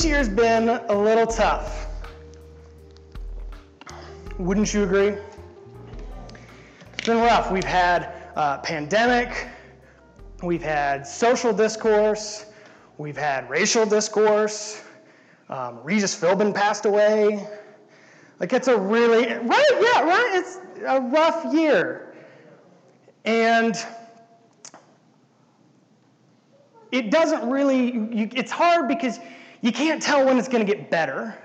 This year's been a little tough. Wouldn't you agree? It's been rough. We've had a pandemic, we've had social discourse, we've had racial discourse. Um, Regis Philbin passed away. Like it's a really right, yeah, right. It's a rough year, and it doesn't really. You, it's hard because you can't tell when it's going to get better.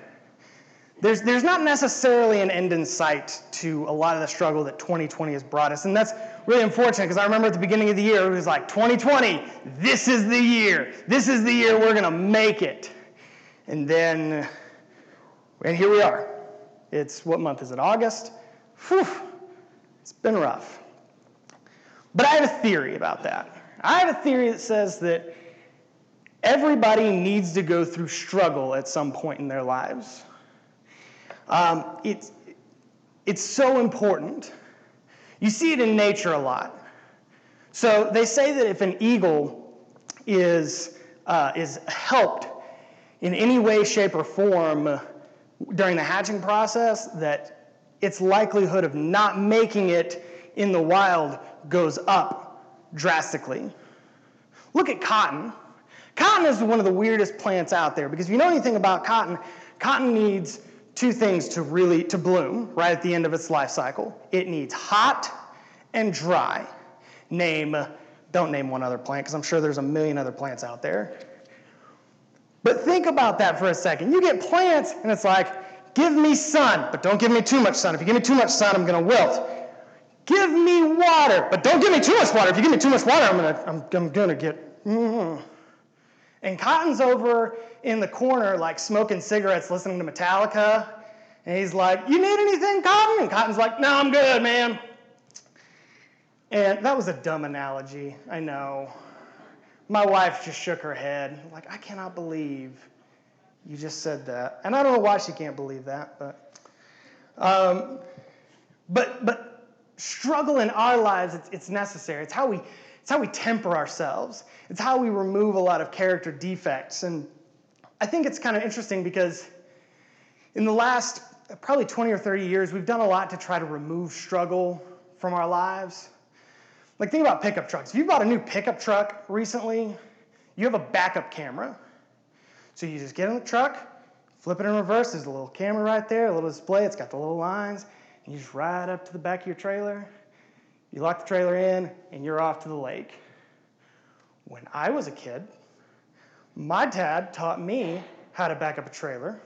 There's, there's not necessarily an end in sight to a lot of the struggle that 2020 has brought us. And that's really unfortunate because I remember at the beginning of the year, it was like 2020, this is the year. This is the year we're going to make it. And then, and here we are. It's what month is it? August? Whew, it's been rough. But I have a theory about that. I have a theory that says that everybody needs to go through struggle at some point in their lives. Um, it's, it's so important. You see it in nature a lot. So they say that if an eagle is, uh, is helped in any way, shape, or form during the hatching process, that its likelihood of not making it in the wild goes up drastically. Look at cotton. Cotton is one of the weirdest plants out there because if you know anything about cotton, cotton needs two things to really to bloom right at the end of its life cycle. It needs hot and dry. Name don't name one other plant because I'm sure there's a million other plants out there. But think about that for a second. You get plants and it's like, give me sun, but don't give me too much sun. If you give me too much sun, I'm going to wilt. Give me water, but don't give me too much water. If you give me too much water, I'm going to I'm, I'm to get mm. And Cotton's over in the corner, like smoking cigarettes, listening to Metallica. And he's like, You need anything, Cotton? And Cotton's like, No, I'm good, man. And that was a dumb analogy, I know. My wife just shook her head, like, I cannot believe you just said that. And I don't know why she can't believe that, but. Um, but, but struggle in our lives, it's, it's necessary. It's how we it's how we temper ourselves. It's how we remove a lot of character defects. And I think it's kind of interesting because in the last probably 20 or 30 years, we've done a lot to try to remove struggle from our lives. Like, think about pickup trucks. If you bought a new pickup truck recently, you have a backup camera. So you just get in the truck, flip it in reverse. There's a little camera right there, a little display. It's got the little lines. And you just ride up to the back of your trailer you lock the trailer in, and you're off to the lake. When I was a kid, my dad taught me how to back up a trailer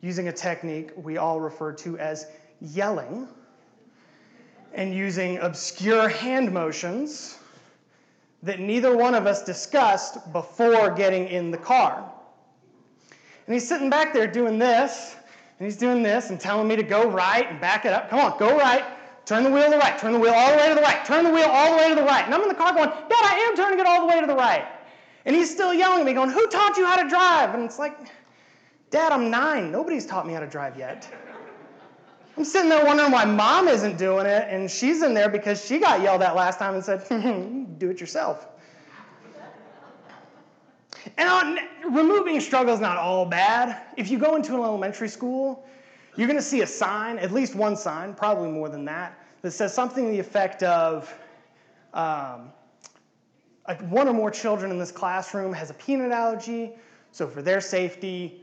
using a technique we all refer to as yelling and using obscure hand motions that neither one of us discussed before getting in the car. And he's sitting back there doing this, and he's doing this and telling me to go right and back it up. Come on, go right, Turn the wheel to the right. Turn the wheel all the way to the right. Turn the wheel all the way to the right. And I'm in the car going, Dad, I am turning it all the way to the right. And he's still yelling at me, going, Who taught you how to drive? And it's like, Dad, I'm nine. Nobody's taught me how to drive yet. I'm sitting there wondering why mom isn't doing it, and she's in there because she got yelled at last time and said, Do it yourself. And on, removing struggle is not all bad. If you go into an elementary school you're going to see a sign, at least one sign, probably more than that, that says something to the effect of um, one or more children in this classroom has a peanut allergy, so for their safety,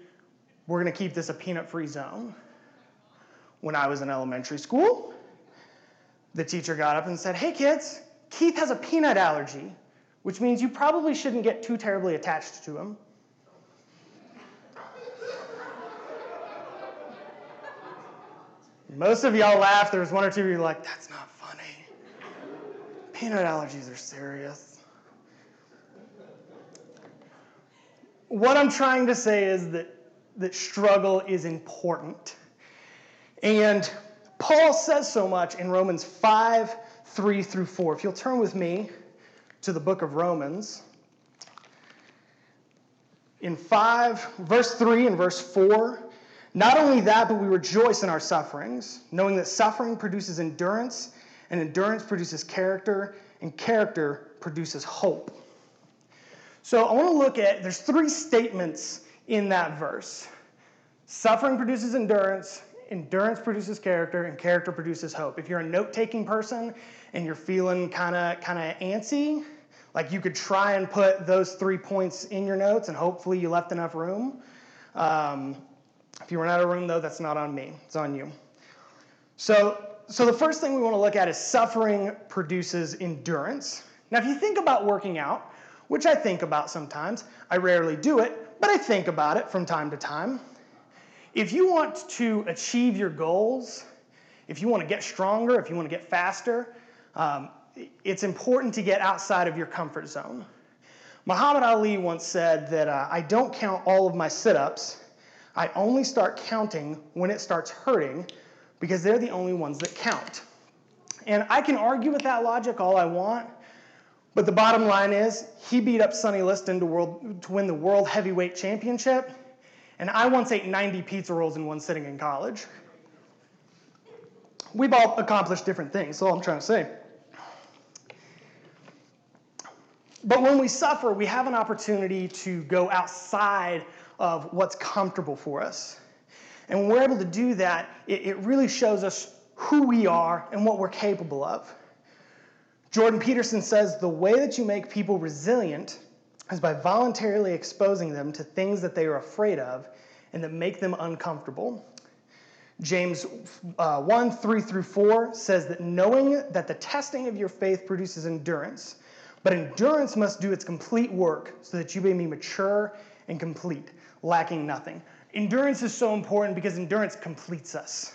we're going to keep this a peanut free zone. When I was in elementary school, the teacher got up and said, Hey kids, Keith has a peanut allergy, which means you probably shouldn't get too terribly attached to him. Most of y'all laughed. There was one or two of you like, that's not funny. Peanut allergies are serious. What I'm trying to say is that, that struggle is important. And Paul says so much in Romans 5 3 through 4. If you'll turn with me to the book of Romans, in 5, verse 3 and verse 4, not only that, but we rejoice in our sufferings, knowing that suffering produces endurance, and endurance produces character, and character produces hope. So I want to look at there's three statements in that verse. Suffering produces endurance, endurance produces character, and character produces hope. If you're a note taking person and you're feeling kind of kind of antsy, like you could try and put those three points in your notes and hopefully you left enough room. Um, if you run out of room, though, that's not on me, it's on you. So, so the first thing we want to look at is suffering produces endurance. Now, if you think about working out, which I think about sometimes, I rarely do it, but I think about it from time to time. If you want to achieve your goals, if you want to get stronger, if you want to get faster, um, it's important to get outside of your comfort zone. Muhammad Ali once said that uh, I don't count all of my sit ups, I only start counting when it starts hurting because they're the only ones that count. And I can argue with that logic all I want, but the bottom line is he beat up Sonny Liston to, world, to win the World Heavyweight Championship, and I once ate 90 pizza rolls in one sitting in college. We've all accomplished different things, that's all I'm trying to say. But when we suffer, we have an opportunity to go outside of what's comfortable for us. And when we're able to do that, it, it really shows us who we are and what we're capable of. Jordan Peterson says the way that you make people resilient is by voluntarily exposing them to things that they are afraid of and that make them uncomfortable. James uh, 1 3 through 4 says that knowing that the testing of your faith produces endurance, but endurance must do its complete work so that you may be mature and complete, lacking nothing. Endurance is so important because endurance completes us.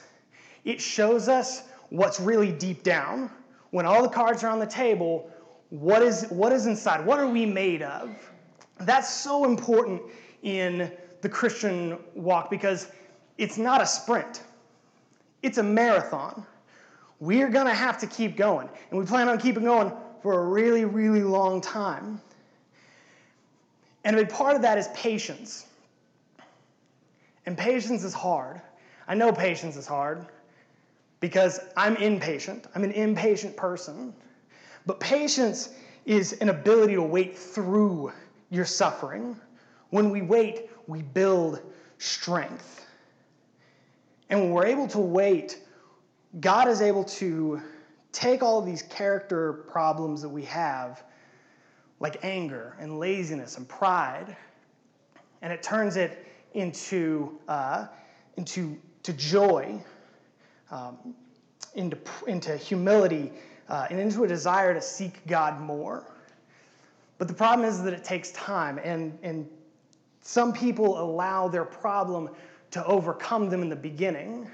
It shows us what's really deep down. When all the cards are on the table, what is, what is inside? What are we made of? That's so important in the Christian walk because it's not a sprint, it's a marathon. We're going to have to keep going. And we plan on keeping going for a really, really long time. And a big part of that is patience. And patience is hard. I know patience is hard because I'm impatient. I'm an impatient person. But patience is an ability to wait through your suffering. When we wait, we build strength. And when we're able to wait, God is able to take all these character problems that we have, like anger and laziness and pride, and it turns it into, uh, into to joy, um, into, into humility, uh, and into a desire to seek God more. But the problem is that it takes time, and, and some people allow their problem to overcome them in the beginning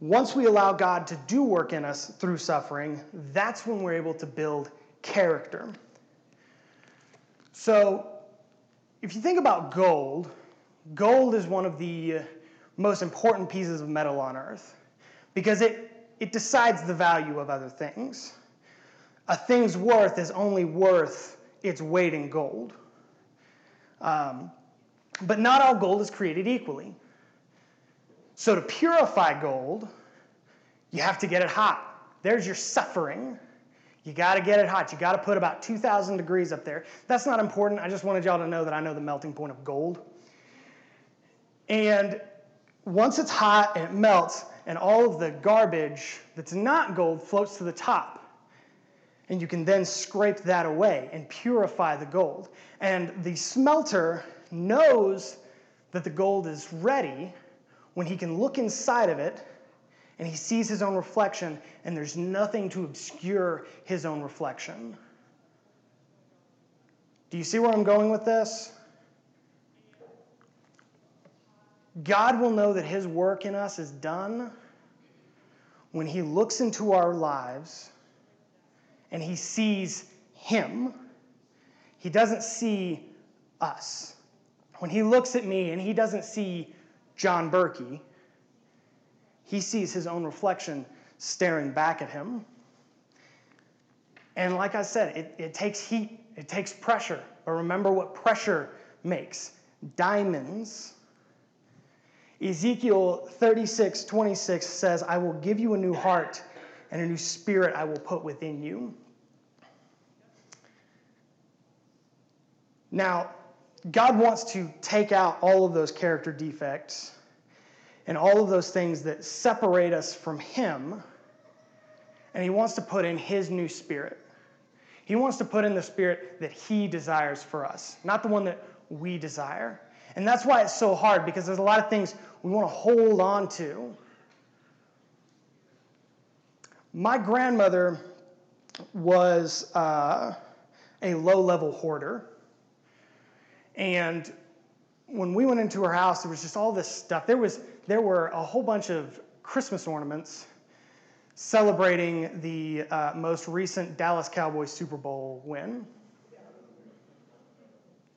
once we allow God to do work in us through suffering, that's when we're able to build character. So, if you think about gold, gold is one of the most important pieces of metal on earth because it, it decides the value of other things. A thing's worth is only worth its weight in gold. Um, but not all gold is created equally. So to purify gold, you have to get it hot. There's your suffering. You got to get it hot. You got to put about 2,000 degrees up there. That's not important. I just wanted y'all to know that I know the melting point of gold. And once it's hot and it melts, and all of the garbage that's not gold floats to the top. And you can then scrape that away and purify the gold. And the smelter knows that the gold is ready when he can look inside of it and he sees his own reflection and there's nothing to obscure his own reflection. Do you see where I'm going with this? God will know that his work in us is done when he looks into our lives and he sees him. He doesn't see us. When he looks at me and he doesn't see John Berkey, he sees his own reflection staring back at him. And like I said, it, it takes heat, it takes pressure. But remember what pressure makes diamonds. Ezekiel 36, 26 says, I will give you a new heart, and a new spirit I will put within you. Now, God wants to take out all of those character defects and all of those things that separate us from Him, and He wants to put in His new spirit. He wants to put in the spirit that He desires for us, not the one that we desire. And that's why it's so hard because there's a lot of things we want to hold on to. My grandmother was uh, a low level hoarder. And when we went into her house, there was just all this stuff. There, was, there were a whole bunch of Christmas ornaments celebrating the uh, most recent Dallas Cowboys Super Bowl win.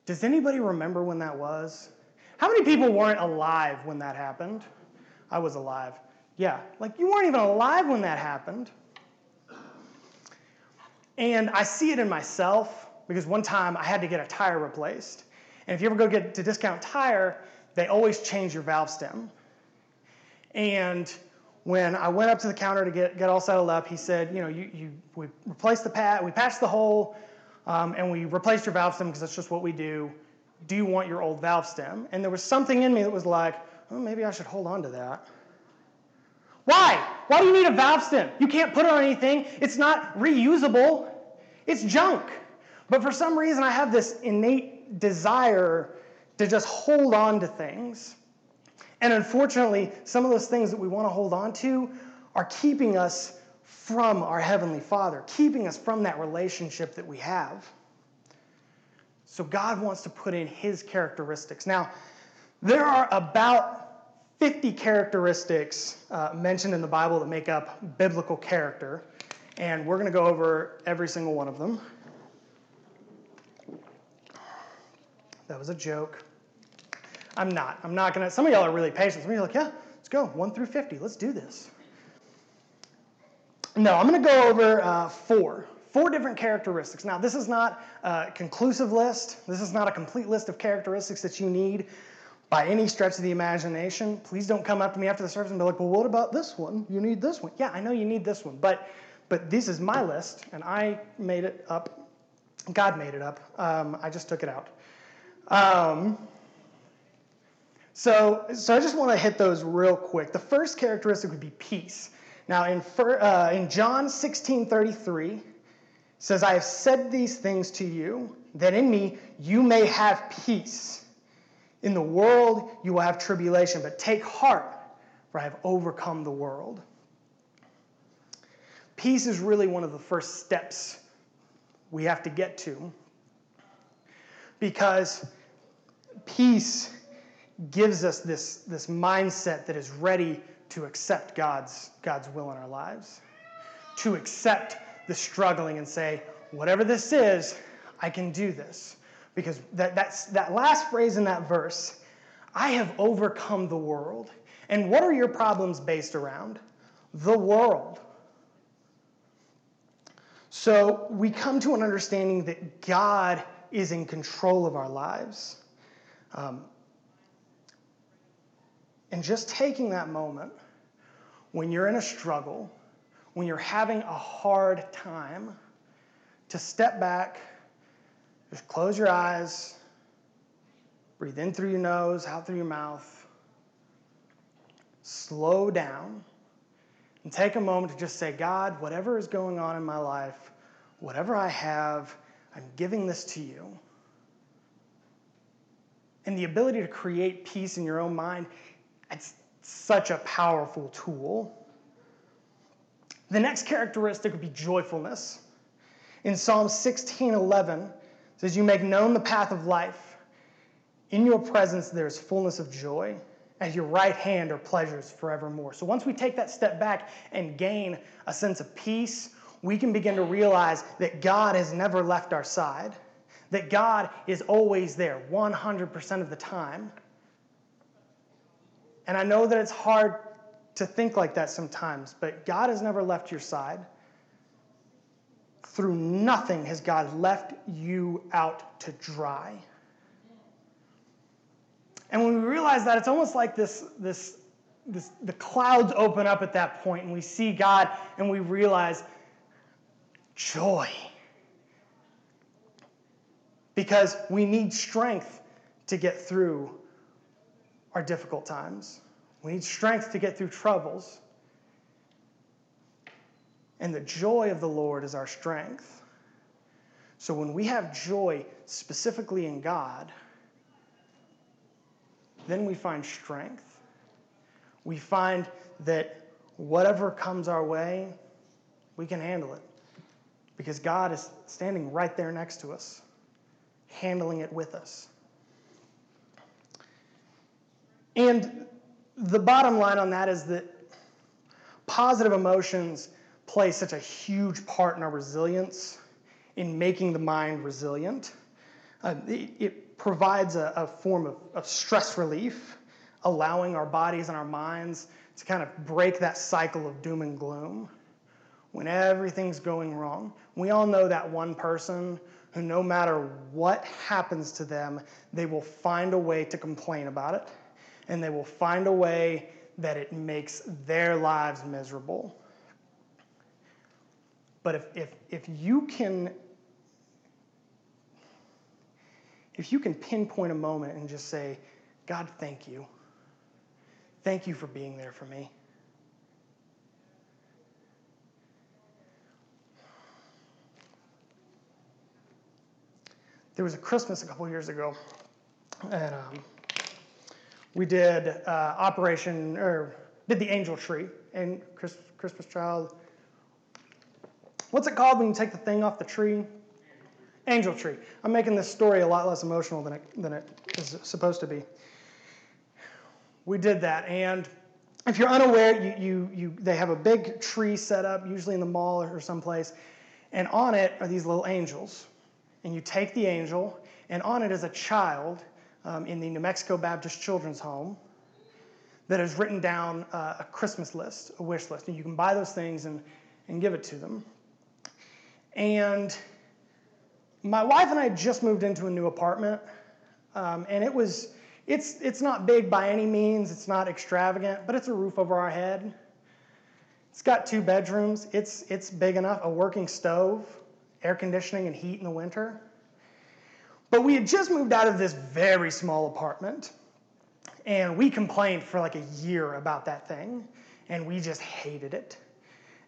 Does anybody remember when that was? How many people weren't alive when that happened? I was alive. Yeah, like you weren't even alive when that happened. And I see it in myself because one time I had to get a tire replaced. And if you ever go get to discount tire, they always change your valve stem. And when I went up to the counter to get, get all settled up, he said, you know, you, you, we replaced the pad, we patched the hole, um, and we replaced your valve stem because that's just what we do. Do you want your old valve stem? And there was something in me that was like, oh, maybe I should hold on to that. Why? Why do you need a valve stem? You can't put it on anything. It's not reusable. It's junk. But for some reason, I have this innate desire to just hold on to things. And unfortunately, some of those things that we want to hold on to are keeping us from our Heavenly Father, keeping us from that relationship that we have. So God wants to put in His characteristics. Now, there are about 50 characteristics uh, mentioned in the Bible that make up biblical character, and we're going to go over every single one of them. That was a joke. I'm not. I'm not going to. Some of y'all are really patient. Some of you are like, yeah, let's go. 1 through 50. Let's do this. No, I'm going to go over uh, four. Four different characteristics. Now, this is not a conclusive list. This is not a complete list of characteristics that you need by any stretch of the imagination. Please don't come up to me after the service and be like, well, what about this one? You need this one. Yeah, I know you need this one. But, but this is my list, and I made it up. God made it up. Um, I just took it out. Um, so, so I just want to hit those real quick. The first characteristic would be peace. Now, in, uh, in John 16 33, says, I have said these things to you, that in me you may have peace. In the world you will have tribulation, but take heart, for I have overcome the world. Peace is really one of the first steps we have to get to because peace gives us this, this mindset that is ready to accept God's, God's will in our lives, to accept the struggling and say, whatever this is, I can do this. Because that, that's, that last phrase in that verse, I have overcome the world. And what are your problems based around? The world. So we come to an understanding that God is in control of our lives. Um, and just taking that moment when you're in a struggle, when you're having a hard time, to step back, just close your eyes, breathe in through your nose, out through your mouth, slow down, and take a moment to just say, God, whatever is going on in my life, whatever I have, I'm giving this to you. And the ability to create peace in your own mind it's such a powerful tool. The next characteristic would be joyfulness. In Psalm 16:11, it says, "You make known the path of life. In your presence there is fullness of joy. At your right hand are pleasures forevermore." So once we take that step back and gain a sense of peace, we can begin to realize that God has never left our side, that God is always there 100% of the time. And I know that it's hard to think like that sometimes, but God has never left your side. Through nothing has God left you out to dry. And when we realize that, it's almost like this, this, this, the clouds open up at that point, and we see God and we realize joy. Because we need strength to get through our difficult times. We need strength to get through troubles. And the joy of the Lord is our strength. So when we have joy specifically in God, then we find strength. We find that whatever comes our way, we can handle it because God is standing right there next to us, handling it with us. And the bottom line on that is that positive emotions play such a huge part in our resilience, in making the mind resilient. Uh, it, it, provides a, a form of, of stress relief, allowing our bodies and our minds to kind of break that cycle of doom and gloom when everything's going wrong. We all know that one person who, no matter what happens to them, they will find a way to complain about it, and they will find a way that it makes their lives miserable. But if, if, if you can if you can pinpoint a moment and just say, God, thank you. Thank you for being there for me. There was a Christmas a couple years ago, and um, we did uh, Operation, or did the angel tree, and Chris, Christmas child. What's it called when you take the thing off the tree? Angel tree. I'm making this story a lot less emotional than it, than it is supposed to be we did that. And if you're unaware, you, you, you, they have a big tree set up, usually in the mall or someplace, and on it are these little angels. And you take the angel, and on it is a child um, in the New Mexico Baptist Children's Home that has written down uh, a Christmas list, a wish list. And you can buy those things and, and give it to them. And my wife and I just moved into a new apartment, um, and it was it's, it's not big by any means, it's not extravagant, but it's a roof over our head. It's got two bedrooms, it's, it's big enough, a working stove, air conditioning and heat in the winter. But we had just moved out of this very small apartment, and we complained for like a year about that thing, and we just hated it.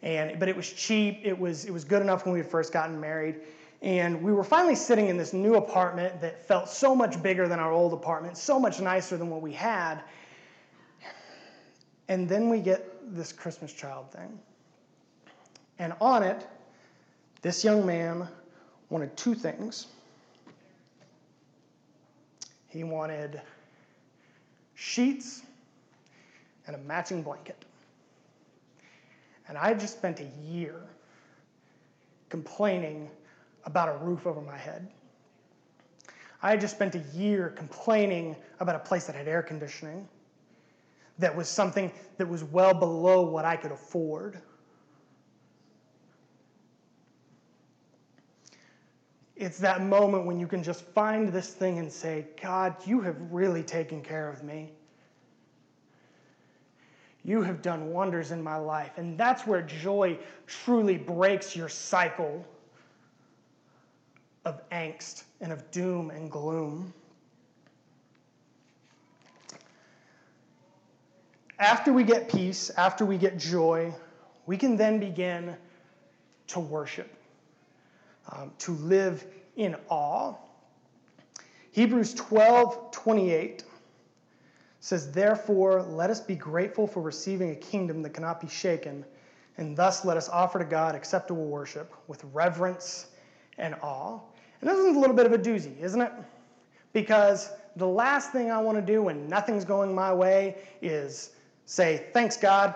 And, but it was cheap, it was, it was good enough when we had first gotten married. And we were finally sitting in this new apartment that felt so much bigger than our old apartment, so much nicer than what we had. And then we get this Christmas child thing. And on it, this young man wanted two things. He wanted sheets and a matching blanket. And I had just spent a year complaining about a roof over my head. I had just spent a year complaining about a place that had air conditioning, that was something that was well below what I could afford. It's that moment when you can just find this thing and say, God, you have really taken care of me. You have done wonders in my life. And that's where joy truly breaks your cycle of angst and of doom and gloom. After we get peace, after we get joy, we can then begin to worship, um, to live in awe. Hebrews 12 28 says, Therefore, let us be grateful for receiving a kingdom that cannot be shaken, and thus let us offer to God acceptable worship with reverence and awe. And this is a little bit of a doozy, isn't it? Because the last thing I want to do when nothing's going my way is say, Thanks, God,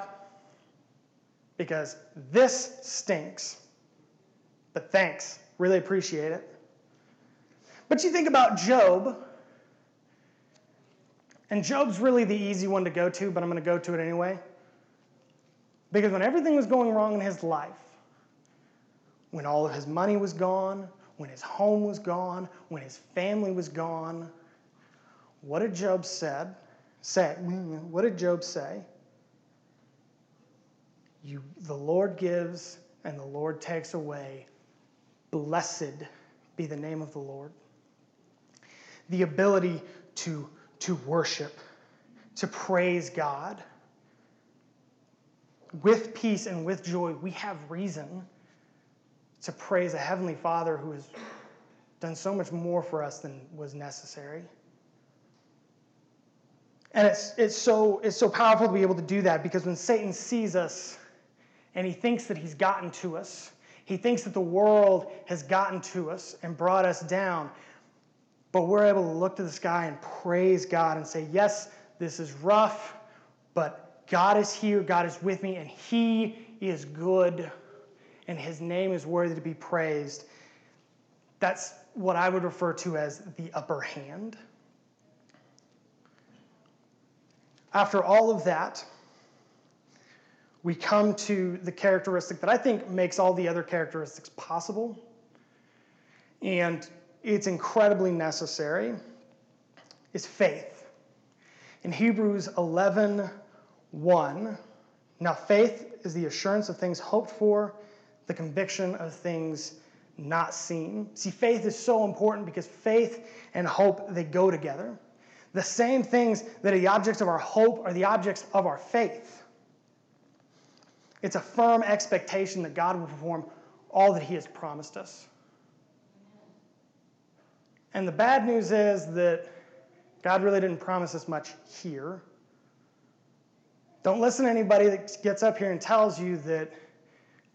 because this stinks. But thanks, really appreciate it. But you think about Job, and Job's really the easy one to go to, but I'm going to go to it anyway. Because when everything was going wrong in his life, when all of his money was gone, when his home was gone, when his family was gone. What did Job said? Say, what did Job say? You, the Lord gives and the Lord takes away. Blessed be the name of the Lord. The ability to, to worship, to praise God. With peace and with joy, we have reason to praise a Heavenly Father who has done so much more for us than was necessary. And it's, it's, so, it's so powerful to be able to do that because when Satan sees us and he thinks that he's gotten to us, he thinks that the world has gotten to us and brought us down. But we're able to look to the sky and praise God and say, Yes, this is rough, but God is here, God is with me, and He is good, and His name is worthy to be praised. That's what I would refer to as the upper hand. After all of that, we come to the characteristic that I think makes all the other characteristics possible. And it's incredibly necessary is faith. In Hebrews 11 1, now faith is the assurance of things hoped for, the conviction of things not seen. See, faith is so important because faith and hope they go together. The same things that are the objects of our hope are the objects of our faith. It's a firm expectation that God will perform all that He has promised us. And the bad news is that God really didn't promise us much here. Don't listen to anybody that gets up here and tells you that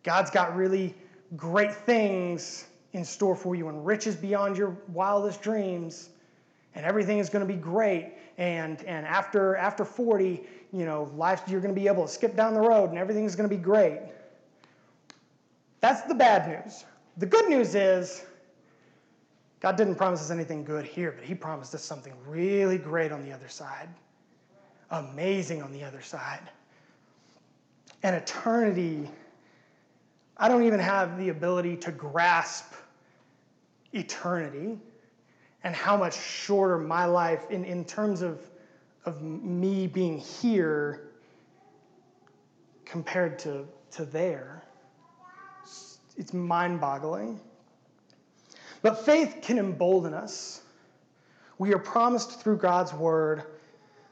God's got really great things in store for you and riches beyond your wildest dreams and everything is going to be great and and after after 40 you know, life, you're going to be able to skip down the road and everything's going to be great. That's the bad news. The good news is God didn't promise us anything good here, but He promised us something really great on the other side, amazing on the other side. An eternity. I don't even have the ability to grasp eternity and how much shorter my life in, in terms of of me being here compared to, to there. It's mind boggling. But faith can embolden us. We are promised through God's word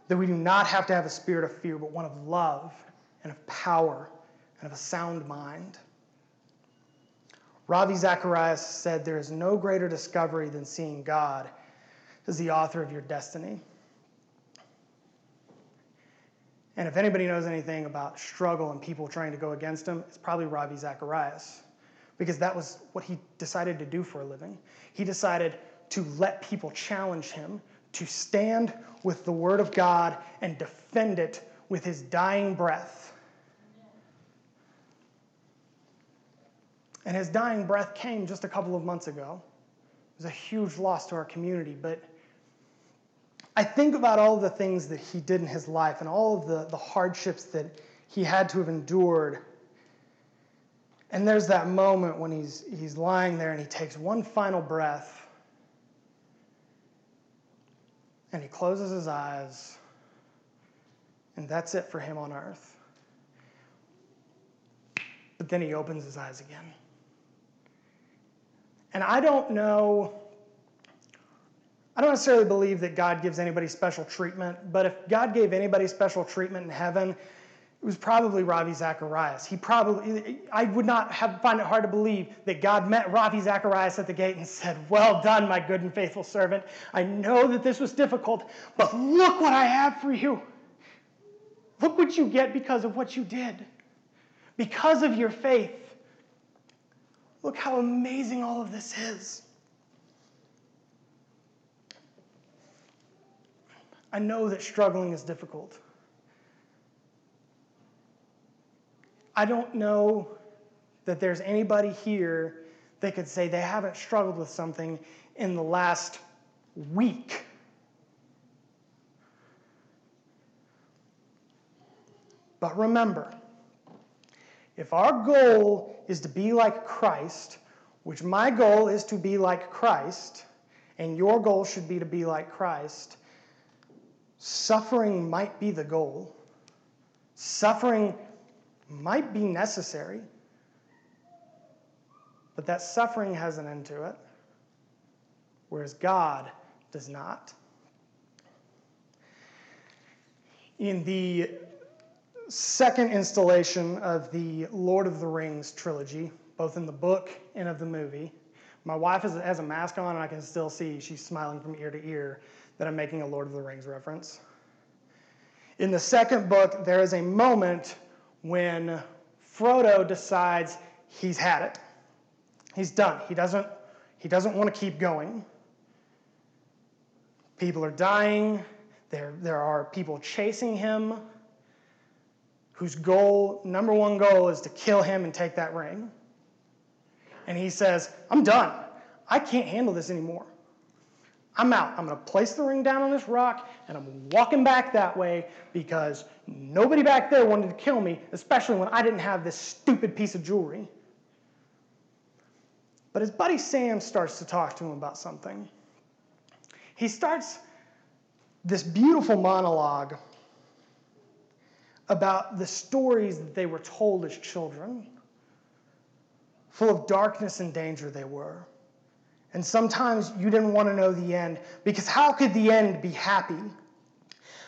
that we do not have to have a spirit of fear, but one of love and of power and of a sound mind. Ravi Zacharias said, There is no greater discovery than seeing God as the author of your destiny. And if anybody knows anything about struggle and people trying to go against him, it's probably Ravi Zacharias, because that was what he decided to do for a living. He decided to let people challenge him, to stand with the Word of God and defend it with his dying breath. And his dying breath came just a couple of months ago. It was a huge loss to our community, but I think about all the things that he did in his life and all of the, the hardships that he had to have endured. And there's that moment when he's, he's lying there and he takes one final breath and he closes his eyes, and that's it for him on earth. But then he opens his eyes again. And I don't know I don't necessarily believe that God gives anybody special treatment, but if God gave anybody special treatment in heaven, it was probably Ravi Zacharias. He probably, I would not have, find it hard to believe that God met Ravi Zacharias at the gate and said, Well done, my good and faithful servant. I know that this was difficult, but look what I have for you. Look what you get because of what you did, because of your faith. Look how amazing all of this is. I know that struggling is difficult. I don't know that there's anybody here that could say they haven't struggled with something in the last week. But remember, if our goal is to be like Christ, which my goal is to be like Christ, and your goal should be to be like Christ, Suffering might be the goal. Suffering might be necessary, but that suffering has an end to it, whereas God does not. in the second installation of the Lord of the Rings trilogy, both in the book and of the movie. My wife has a mask on, and I can still see she's smiling from ear to ear that I'm making a Lord of the Rings reference. In the second book, there is a moment when Frodo decides he's had it. He's done. He doesn't, he doesn't want to keep going. People are dying. There, there are people chasing him whose goal, number one goal, is to kill him and take that ring. And he says, I'm done. I can't handle this anymore. I'm out. I'm going to place the ring down on this rock and I'm walking back that way because nobody back there wanted to kill me, especially when I didn't have this stupid piece of jewelry. But his buddy Sam starts to talk to him about something. He starts this beautiful monologue about the stories that they were told as children, full of darkness and danger they were. And sometimes you didn't want to know the end because how could the end be happy?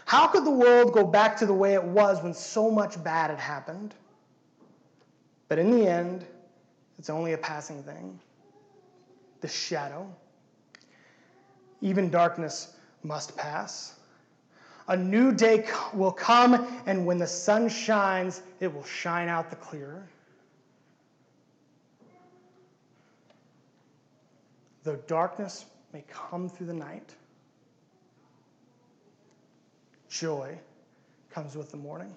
How could the world go back to the way it was when so much bad had happened? But in the end, it's only a passing thing the shadow. Even darkness must pass. A new day will come, and when the sun shines, it will shine out the clearer. Though darkness may come through the night, joy comes with the morning.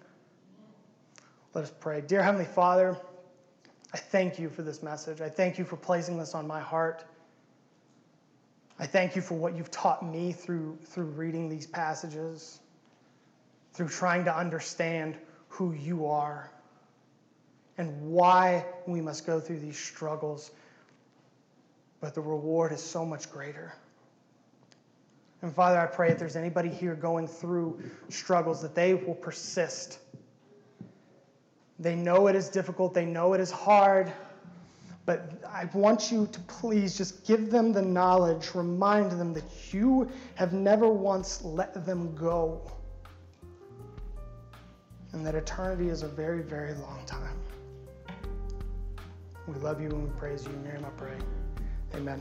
Let us pray. Dear Heavenly Father, I thank you for this message. I thank you for placing this on my heart. I thank you for what you've taught me through, through reading these passages, through trying to understand who you are and why we must go through these struggles but the reward is so much greater. And Father, I pray if there's anybody here going through struggles, that they will persist. They know it is difficult, they know it is hard, but I want you to please just give them the knowledge, remind them that you have never once let them go, and that eternity is a very, very long time. We love you and we praise you. In your name I pray. Amen.